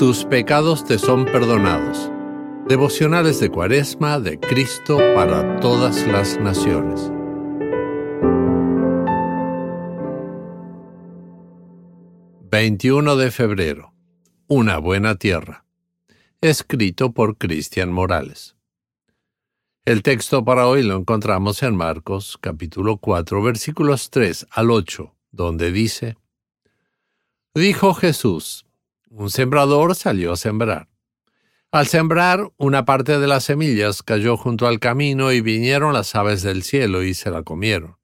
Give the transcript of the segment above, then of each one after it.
tus pecados te son perdonados. Devocionales de Cuaresma de Cristo para todas las naciones. ...21 de febrero... ...Una buena tierra... ...escrito por Cristian Morales... El texto para hoy lo encontramos en Marcos capítulo 4 versículos 3 al 8, donde dice, Dijo Jesús, un sembrador salió a sembrar. Al sembrar, una parte de las semillas cayó junto al camino y vinieron las aves del cielo y se la comieron.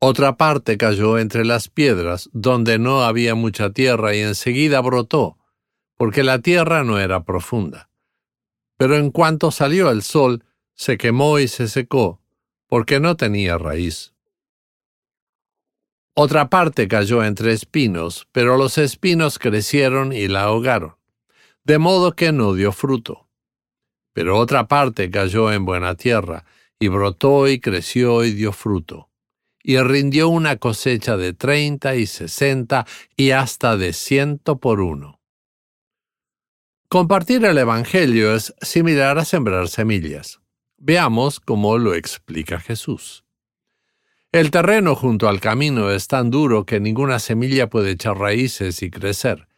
Otra parte cayó entre las piedras, donde no había mucha tierra y enseguida brotó, porque la tierra no era profunda. Pero en cuanto salió el sol, se quemó y se secó, porque no tenía raíz. Otra parte cayó entre espinos, pero los espinos crecieron y la ahogaron, de modo que no dio fruto. Pero otra parte cayó en buena tierra, y brotó y creció y dio fruto, y rindió una cosecha de treinta y sesenta y hasta de ciento por uno. Compartir el Evangelio es similar a sembrar semillas. Veamos cómo lo explica Jesús. El terreno junto al camino es tan duro que ninguna semilla puede echar raíces y crecer,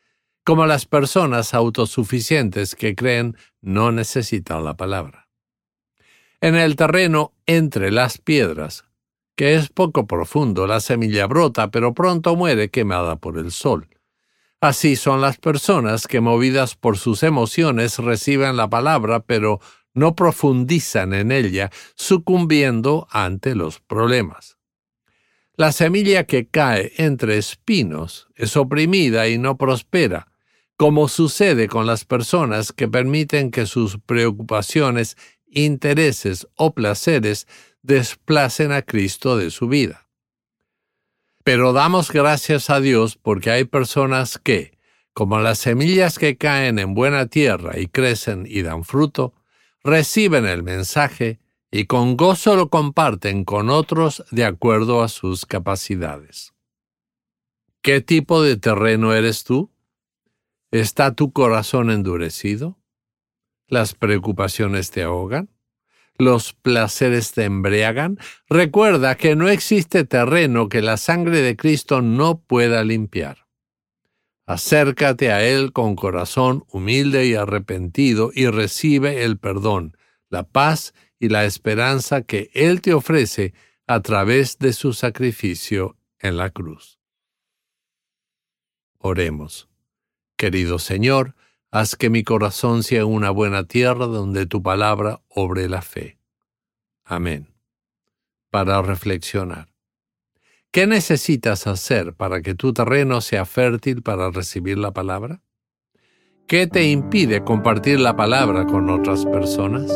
como las personas autosuficientes que creen no necesitan la palabra. En el terreno entre las piedras, que es poco profundo, la semilla brota, pero pronto muere quemada por el sol. Así son las personas que movidas por sus emociones reciben la palabra, pero no profundizan en ella, sucumbiendo ante los problemas. La semilla que cae entre espinos es oprimida y no prospera, como sucede con las personas que permiten que sus preocupaciones, intereses o placeres desplacen a Cristo de su vida. Pero damos gracias a Dios porque hay personas que, como las semillas que caen en buena tierra y crecen y dan fruto, reciben el mensaje y con gozo lo comparten con otros de acuerdo a sus capacidades. ¿Qué tipo de terreno eres tú? ¿Está tu corazón endurecido? ¿Las preocupaciones te ahogan? ¿Los placeres te embriagan? Recuerda que no existe terreno que la sangre de Cristo no pueda limpiar. Acércate a Él con corazón humilde y arrepentido y recibe el perdón, la paz y la esperanza que Él te ofrece a través de su sacrificio en la cruz. Oremos. Querido Señor, haz que mi corazón sea una buena tierra donde tu palabra obre la fe. Amén. Para reflexionar. ¿Qué necesitas hacer para que tu terreno sea fértil para recibir la palabra? ¿Qué te impide compartir la palabra con otras personas?